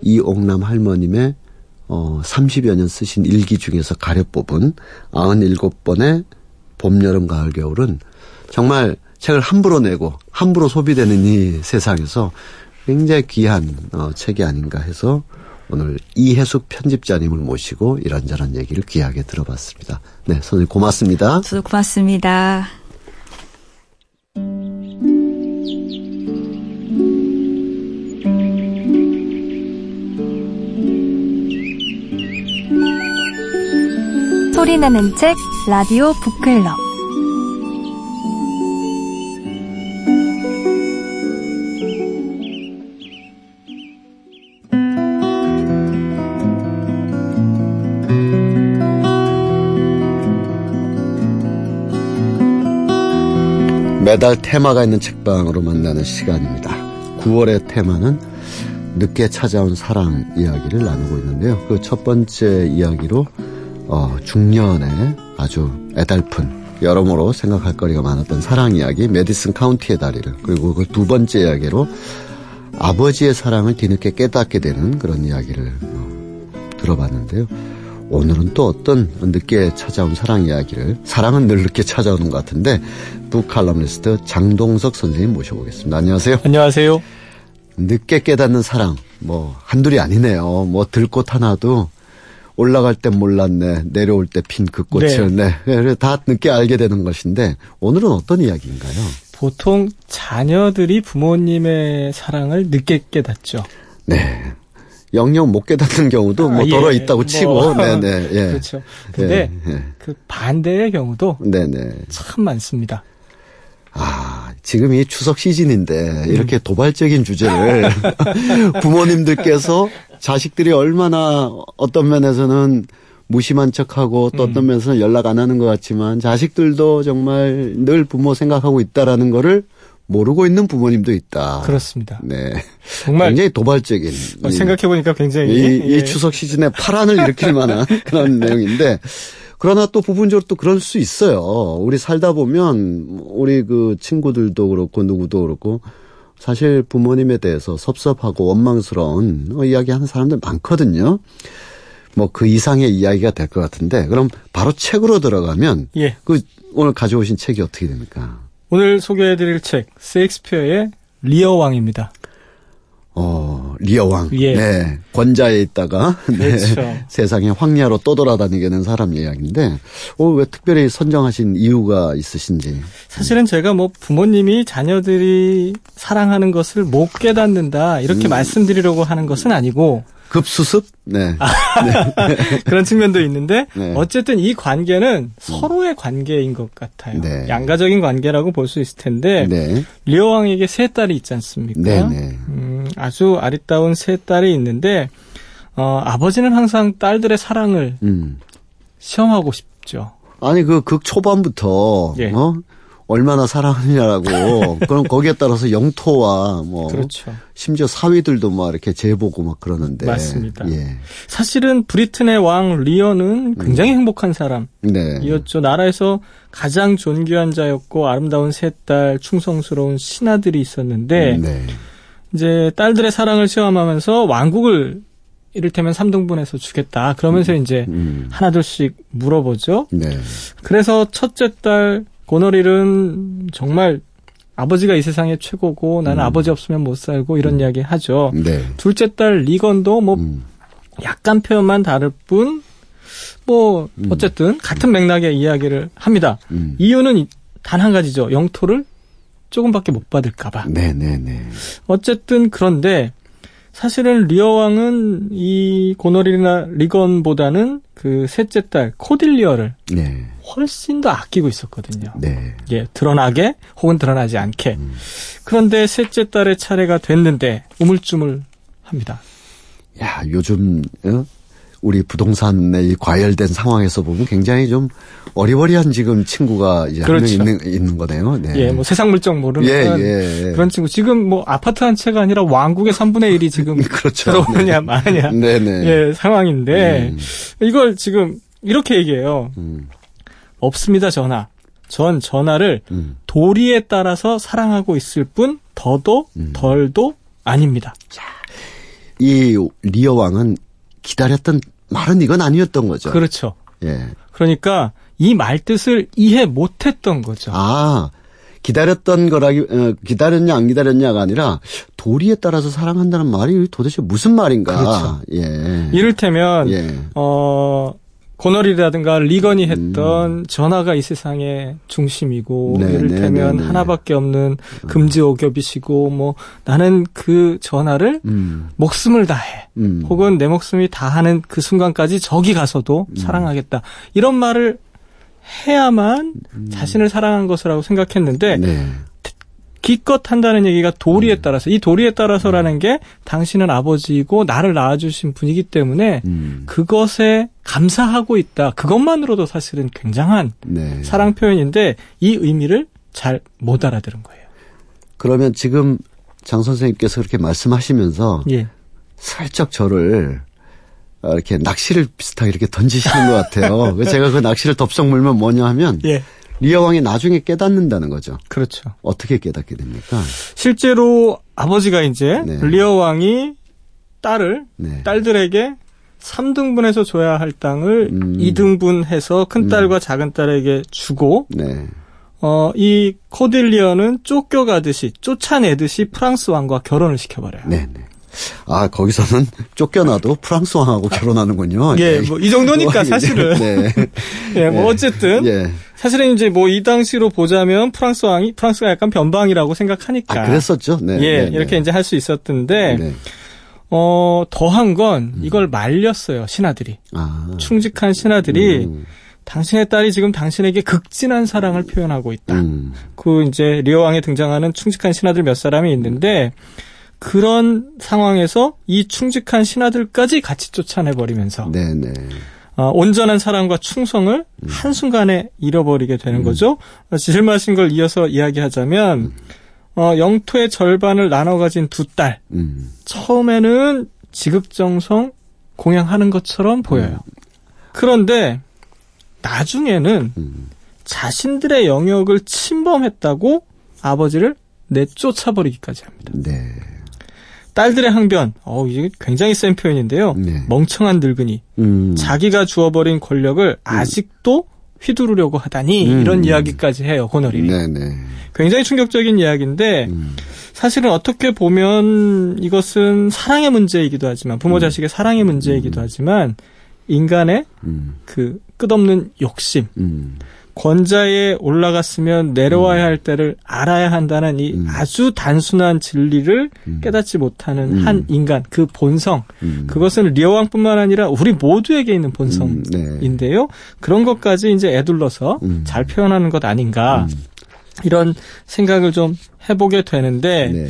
이옥남 할머님의, 어, 30여 년 쓰신 일기 중에서 가려 뽑은 97번의 봄, 여름, 가을, 겨울은 정말 책을 함부로 내고 함부로 소비되는 이 세상에서 굉장히 귀한 어, 책이 아닌가 해서 오늘 이해숙 편집자님을 모시고 이런저런 얘기를 귀하게 들어봤습니다. 네, 선생님 고맙습니다. 저도 고맙습니다. 소리나는 책 라디오 북클럽 매달 테마가 있는 책방으로 만나는 시간입니다. 9월의 테마는 늦게 찾아온 사랑 이야기를 나누고 있는데요. 그 첫 번째 이야기로 어, 중년에 아주 애달픈 여러모로 생각할 거리가 많았던 사랑 이야기 메디슨 카운티의 다리를 그리고 그 두 번째 이야기로 아버지의 사랑을 뒤늦게 깨닫게 되는 그런 이야기를 어, 들어봤는데요. 오늘은 또 어떤 늦게 찾아온 사랑 이야기를 사랑은 늘 늦게 찾아오는 것 같은데 북 칼럼니스트 장동석 선생님 모셔보겠습니다. 안녕하세요. 안녕하세요. 늦게 깨닫는 사랑 뭐 한둘이 아니네요. 뭐 들꽃 하나도 올라갈 땐 몰랐네 내려올 때 핀 그 꽃을 네. 네. 다 늦게 알게 되는 것인데 오늘은 어떤 이야기인가요? 보통 자녀들이 부모님의 사랑을 늦게 깨닫죠. 네. 영영 못 깨닫는 경우도 뭐 아, 예. 있다고 뭐, 치고, 네네, 예. 그렇죠. 근데 예, 예. 그 반대의 경우도 네네. 참 많습니다. 아, 지금 이 추석 시즌인데 이렇게 음. 도발적인 주제를 부모님들께서 자식들이 얼마나 어떤 면에서는 무심한 척하고 또 어떤 음. 면에서는 연락 안 하는 것 같지만 자식들도 정말 늘 부모 생각하고 있다라는 거를 모르고 있는 부모님도 있다. 그렇습니다. 네. 정말 굉장히 도발적인. 어, 생각해 보니까 굉장히 이, 예. 이, 추석 시즌에 파란을 일으킬 만한 그런 내용인데 그러나 또 부분적으로 또 그럴 수 있어요. 우리 살다 보면 우리 그 친구들도 그렇고 누구도 그렇고 사실 부모님에 대해서 섭섭하고 원망스러운 어, 이야기하는 사람들 많거든요. 뭐 그 이상의 이야기가 될 것 같은데 그럼 바로 책으로 들어가면 예. 그 오늘 가져오신 책이 어떻게 됩니까? 오늘 소개해드릴 책 세익스피어의 리어 왕입니다. 어, 리어 왕. 예. 네. 권자에 있다가 네. 그렇죠. 세상에 황야로 떠돌아다니게 된 사람 이야기인데 어, 왜 특별히 선정하신 이유가 있으신지. 사실은 제가 뭐 부모님이 자녀들이 사랑하는 것을 못 깨닫는다 이렇게 음. 말씀드리려고 하는 것은 아니고 급수습? 네. 아, 네. 그런 측면도 있는데 네. 어쨌든 이 관계는 음. 서로의 관계인 것 같아요. 네. 양가적인 관계라고 볼 수 있을 텐데 네. 리오 왕에게 세 딸이 있지 않습니까? 네, 네. 음, 아주 아리따운 세 딸이 있는데 어, 아버지는 항상 딸들의 사랑을 음. 시험하고 싶죠. 아니 그 극 초반부터 예. 어? 얼마나 사랑하느냐라고 그럼 거기에 따라서 영토와 뭐 그렇죠. 심지어 사위들도 막 이렇게 재보고 막 그러는데 맞습니다. 예. 사실은 브리튼의 왕 리어는 굉장히 음. 행복한 사람이었죠. 네. 나라에서 가장 존귀한 자였고 아름다운 세딸 충성스러운 신하들이 있었는데 네. 이제 딸들의 사랑을 시험하면서 왕국을 이를테면 3등분해서 주겠다. 그러면서 음. 이제 음. 하나둘씩 물어보죠. 네. 그래서 첫째 딸 고너릴은 정말 아버지가 이 세상의 최고고 나는 음. 아버지 없으면 못 살고 이런 음. 이야기 하죠. 네. 둘째 딸 리건도 뭐 음. 약간 표현만 다를 뿐, 뭐 음. 어쨌든 같은 맥락의 이야기를 합니다. 음. 이유는 단 한 가지죠. 영토를 조금밖에 못 받을까봐. 네네네. 어쨌든 그런데 사실은 리어 왕은 이 고너릴이나 리건보다는 그 셋째 딸 코딜리어를 네. 훨씬 더 아끼고 있었거든요. 네. 예, 드러나게 혹은 드러나지 않게. 음. 그런데 셋째 딸의 차례가 됐는데 우물쭈물 합니다. 야, 요즘 어? 우리 부동산에 이 과열된 상황에서 보면 굉장히 좀 어리버리한 지금 친구가 이제 그렇죠. 한명 있는, 있는 거네요. 네. 예, 뭐 세상 물정 모르는 예, 예, 예. 그런 친구. 지금 뭐 아파트 한 채가 아니라 왕국의 3분의 1이 지금 그렇죠. 들어오느냐 네. 마느냐 네, 네. 예, 상황인데 음. 이걸 지금 이렇게 얘기해요. 음. 없습니다, 전화. 전 전화를 음. 도리에 따라서 사랑하고 있을 뿐 더도 음. 덜도 아닙니다. 자, 이 리어 왕은 기다렸던 말은 이건 아니었던 거죠. 그렇죠. 예. 그러니까 이 말 뜻을 이해 못했던 거죠. 아, 기다렸던 거라기 어, 기다렸냐 안 기다렸냐가 아니라 도리에 따라서 사랑한다는 말이 도대체 무슨 말인가? 그렇죠. 예. 이를테면 예. 어 고널이라든가 리건이 했던 음. 전화가 이 세상의 중심이고 네, 이를테면 네, 네, 네, 하나밖에 없는 금지 오겹이시고 뭐 나는 그 전화를 음. 목숨을 다해 음. 혹은 내 목숨이 다하는 그 순간까지 저기 가서도 음. 사랑하겠다 이런 말을 해야만 음. 자신을 사랑한 것이라고 생각했는데 네. 기껏 한다는 얘기가 도리에 음. 따라서 이 도리에 따라서라는 게 당신은 아버지이고 나를 낳아주신 분이기 때문에 음. 그것에 감사하고 있다. 그것만으로도 사실은 굉장한 네. 사랑 표현인데 이 의미를 잘 못 알아들은 거예요. 그러면 지금 장 선생님께서 그렇게 말씀하시면서 예. 살짝 저를 이렇게 낚시를 비슷하게 이렇게 던지시는 것 같아요. 제가 그 낚시를 덥석 물면 뭐냐 하면 예. 리어 왕이 나중에 깨닫는다는 거죠. 그렇죠. 어떻게 깨닫게 됩니까? 실제로 아버지가 이제 네. 리어 왕이 딸을 네. 딸들에게 3등분해서 줘야 할 땅을 음. 2등분해서 큰 음. 딸과 음. 작은 딸에게 주고 네. 어, 이 코딜리어는 쫓겨가듯이 쫓아내듯이 프랑스 왕과 결혼을 시켜버려요. 네, 네. 아, 거기서는 쫓겨나도 프랑스 왕하고 결혼하는군요. 예, 뭐 이 정도니까 사실은. 네. 예, 뭐 예. 어쨌든 예. 사실은 이제 뭐 이 당시로 보자면 프랑스 왕이 프랑스가 약간 변방이라고 생각하니까. 아, 그랬었죠. 네. 예, 네, 네. 이렇게 이제 할 수 있었던데 네. 어, 더한 건 음. 이걸 말렸어요, 신하들이. 아. 충직한 신하들이 음. 당신의 딸이 지금 당신에게 극진한 사랑을 표현하고 있다. 음. 그 이제 리오 왕에 등장하는 충직한 신하들 몇 사람이 있는데 그런 상황에서 이 충직한 신하들까지 같이 쫓아내 버리면서 네네. 어, 온전한 사랑과 충성을 음. 한순간에 잃어버리게 되는 음. 거죠. 질마신 걸 이어서 이야기하자면 음. 어, 영토의 절반을 나눠 가진 두 딸. 음. 처음에는 지극정성 공양하는 것처럼 보여요. 음. 그런데 나중에는 음. 자신들의 영역을 침범했다고 아버지를 내쫓아버리기까지 합니다. 네. 딸들의 항변, 어, 이게 굉장히 센 표현인데요. 네. 멍청한 늙은이. 음. 자기가 주어버린 권력을 음. 아직도 휘두르려고 하다니 음. 이런 이야기까지 해요 호너리. 네네. 굉장히 충격적인 이야기인데 음. 사실은 어떻게 보면 이것은 사랑의 문제이기도 하지만 부모 음. 자식의 사랑의 문제이기도 음. 하지만 인간의 그 끝없는 욕심. 권자에 올라갔으면 내려와야 음. 할 때를 알아야 한다는 이 음. 아주 단순한 진리를 음. 깨닫지 못하는 음. 한 인간 그 본성 음. 그것은 리어왕뿐만 아니라 우리 모두에게 있는 본성인데요. 네. 그런 것까지 이제 애둘러서 잘 표현하는 것 아닌가 이런 생각을 좀 해보게 되는데 네.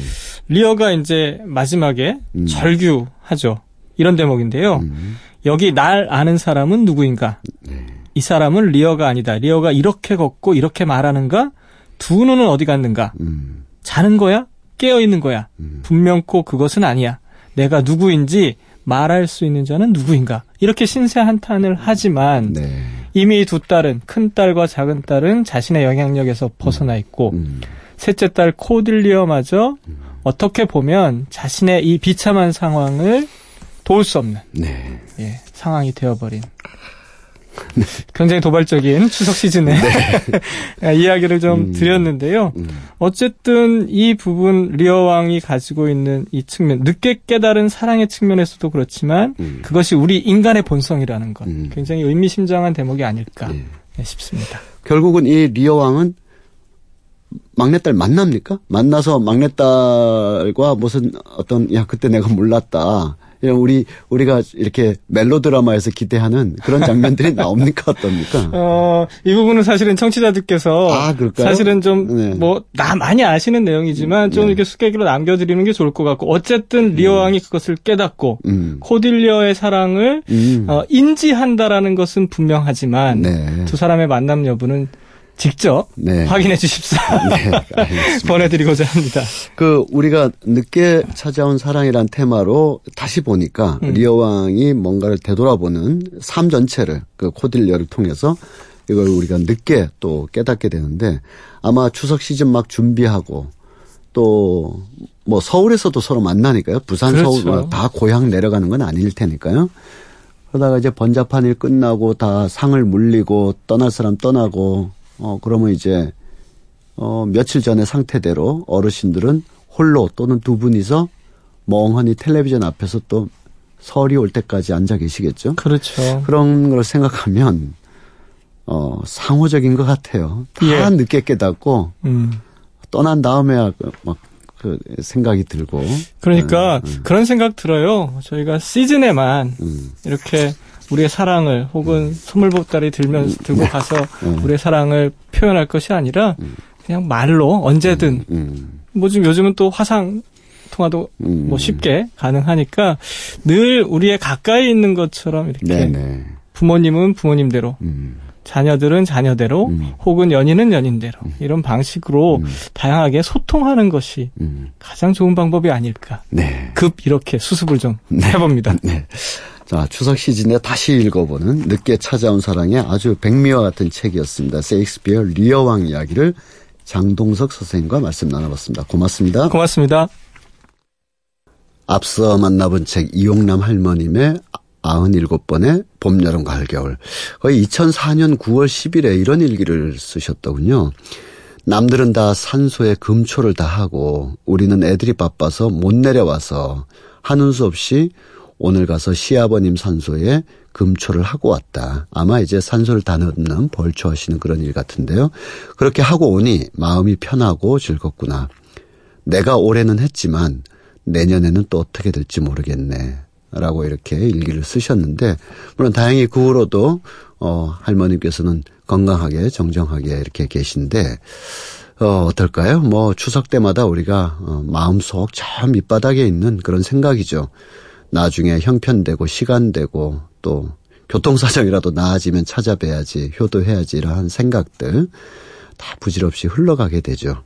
리어가 이제 마지막에 절규하죠. 이런 대목인데요. 여기 날 아는 사람은 누구인가? 네. 이 사람은 리어가 아니다. 리어가 이렇게 걷고 이렇게 말하는가? 두 눈은 어디 갔는가? 음. 자는 거야? 깨어 있는 거야? 음. 분명코 그것은 아니야. 내가 누구인지 말할 수 있는 자는 누구인가? 이렇게 신세 한탄을 하지만 네. 이미 두 딸은 큰 딸과 작은 딸은 자신의 영향력에서 벗어나 있고 음. 셋째 딸 코딜리어마저 음. 어떻게 보면 자신의 이 비참한 상황을 도울 수 없는 네. 예, 상황이 되어버린 네. 굉장히 도발적인 추석 시즌에 네. 이야기를 좀 음, 드렸는데요. 음. 어쨌든 이 부분 리어 왕이 가지고 있는 이 측면, 늦게 깨달은 사랑의 측면에서도 그렇지만 음. 그것이 우리 인간의 본성이라는 것, 음. 굉장히 의미심장한 대목이 아닐까 네. 네. 싶습니다. 결국은 이 리어 왕은 막내딸 만납니까? 만나서 막내딸과 무슨 어떤 야 그때 내가 몰랐다. 이런 우리 우리가 이렇게 멜로 드라마에서 기대하는 그런 장면들이 나옵니까 어떻습니까? 어, 이 부분은 사실은 청취자들께서 아, 사실은 좀 뭐나 네. 많이 아시는 내용이지만 좀 네. 이렇게 수계기로 남겨드리는 게 좋을 것 같고 어쨌든 리어 음. 왕이 그것을 깨닫고 음. 코딜리어의 사랑을 음. 어, 인지한다라는 것은 분명하지만 네. 두 사람의 만남 여부는 직접 네. 확인해 주십사 네, 보내드리고자 합니다. 그 우리가 늦게 찾아온 사랑이란 테마로 다시 보니까 음. 리어 왕이 뭔가를 되돌아보는 삶 전체를 그 코딜리어를 통해서 이걸 우리가 늦게 또 깨닫게 되는데 아마 추석 시즌 막 준비하고 또 뭐 서울에서도 서로 만나니까요. 부산 그렇죠. 서울 뭐다 고향 내려가는 건 아닐 테니까요. 그러다가 이제 번잡한 일 끝나고 다 상을 물리고 떠날 사람 떠나고 어, 그러면 이제, 어, 며칠 전의 상태대로 어르신들은 홀로 또는 두 분이서 멍하니 텔레비전 앞에서 또 설이 올 때까지 앉아 계시겠죠? 그렇죠. 그런 걸 생각하면, 어, 상호적인 것 같아요. 다 예. 늦게 깨닫고, 음. 떠난 다음에야 그 막, 그 생각이 들고. 그러니까 음, 음. 그런 생각 들어요. 저희가 시즌에만 음. 이렇게 우리의 사랑을 혹은 음. 선물 보따리 들면 음. 들고 네. 가서 음. 우리의 사랑을 표현할 것이 아니라 그냥 말로 언제든 뭐 지금 요즘은 또 화상 통화도 뭐 쉽게 가능하니까 늘 우리의 가까이 있는 것처럼 이렇게 네네. 부모님은 부모님대로 자녀들은 자녀대로 음. 혹은 연인은 연인대로 음. 이런 방식으로 음. 다양하게 소통하는 것이 가장 좋은 방법이 아닐까. 네. 급 이렇게 수습을 좀 네. 해봅니다. 네. 자, 추석 시즌에 다시 읽어보는 늦게 찾아온 사랑의 아주 백미와 같은 책이었습니다. 세익스피어 리어왕 이야기를 장동석 선생님과 말씀 나눠봤습니다. 고맙습니다. 고맙습니다. 앞서 만나본 책 이용남 할머님의 97번의 봄, 여름, 가을, 겨울. 거의 2004년 9월 10일에 이런 일기를 쓰셨더군요. 남들은 다 산소에 금초를 다 하고 우리는 애들이 바빠서 못 내려와서 하는 수 없이 오늘 가서 시아버님 산소에 금초를 하고 왔다. 아마 이제 산소를 다 넣는 벌초하시는 그런 일 같은데요. 그렇게 하고 오니 마음이 편하고 즐겁구나. 내가 올해는 했지만 내년에는 또 어떻게 될지 모르겠네. 라고 이렇게 일기를 쓰셨는데, 물론 다행히 그 후로도, 어, 할머님께서는 건강하게, 정정하게 이렇게 계신데, 어, 어떨까요? 뭐, 추석 때마다 우리가, 어, 마음속 저 밑바닥에 있는 그런 생각이죠. 나중에 형편되고 시간되고 또 교통사정이라도 나아지면 찾아뵈야지 효도해야지 이러한 생각들 다 부질없이 흘러가게 되죠.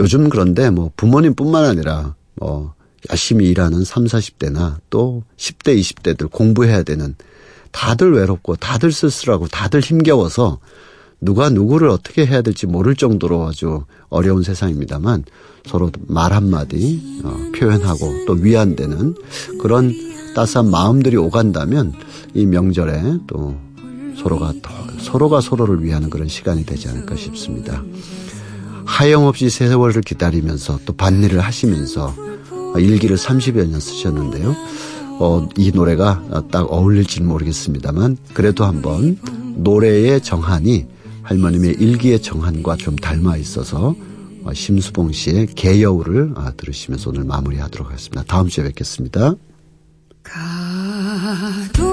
요즘 그런데 뭐 부모님뿐만 아니라 뭐 열심히 일하는 3, 40대나 또 10대, 20대들 공부해야 되는 다들 외롭고 다들 쓸쓸하고 다들 힘겨워서 누가 누구를 어떻게 해야 될지 모를 정도로 아주 어려운 세상입니다만 서로 말 한마디 어, 표현하고 또 위안되는 그런 따스한 마음들이 오간다면 이 명절에 또 서로가 더, 서로가 서로를 위하는 그런 시간이 되지 않을까 싶습니다. 하염없이 세월을 기다리면서 또 반일을 하시면서 일기를 30여 년 쓰셨는데요. 어, 이 노래가 딱 어울릴지는 모르겠습니다만 그래도 한번 노래의 정한이 할머님의 일기의 정한과 좀 닮아 있어서 어, 심수봉 씨의 개여우를 아, 들으시면서 오늘 마무리하도록 하겠습니다. 다음 주에 뵙겠습니다. 가도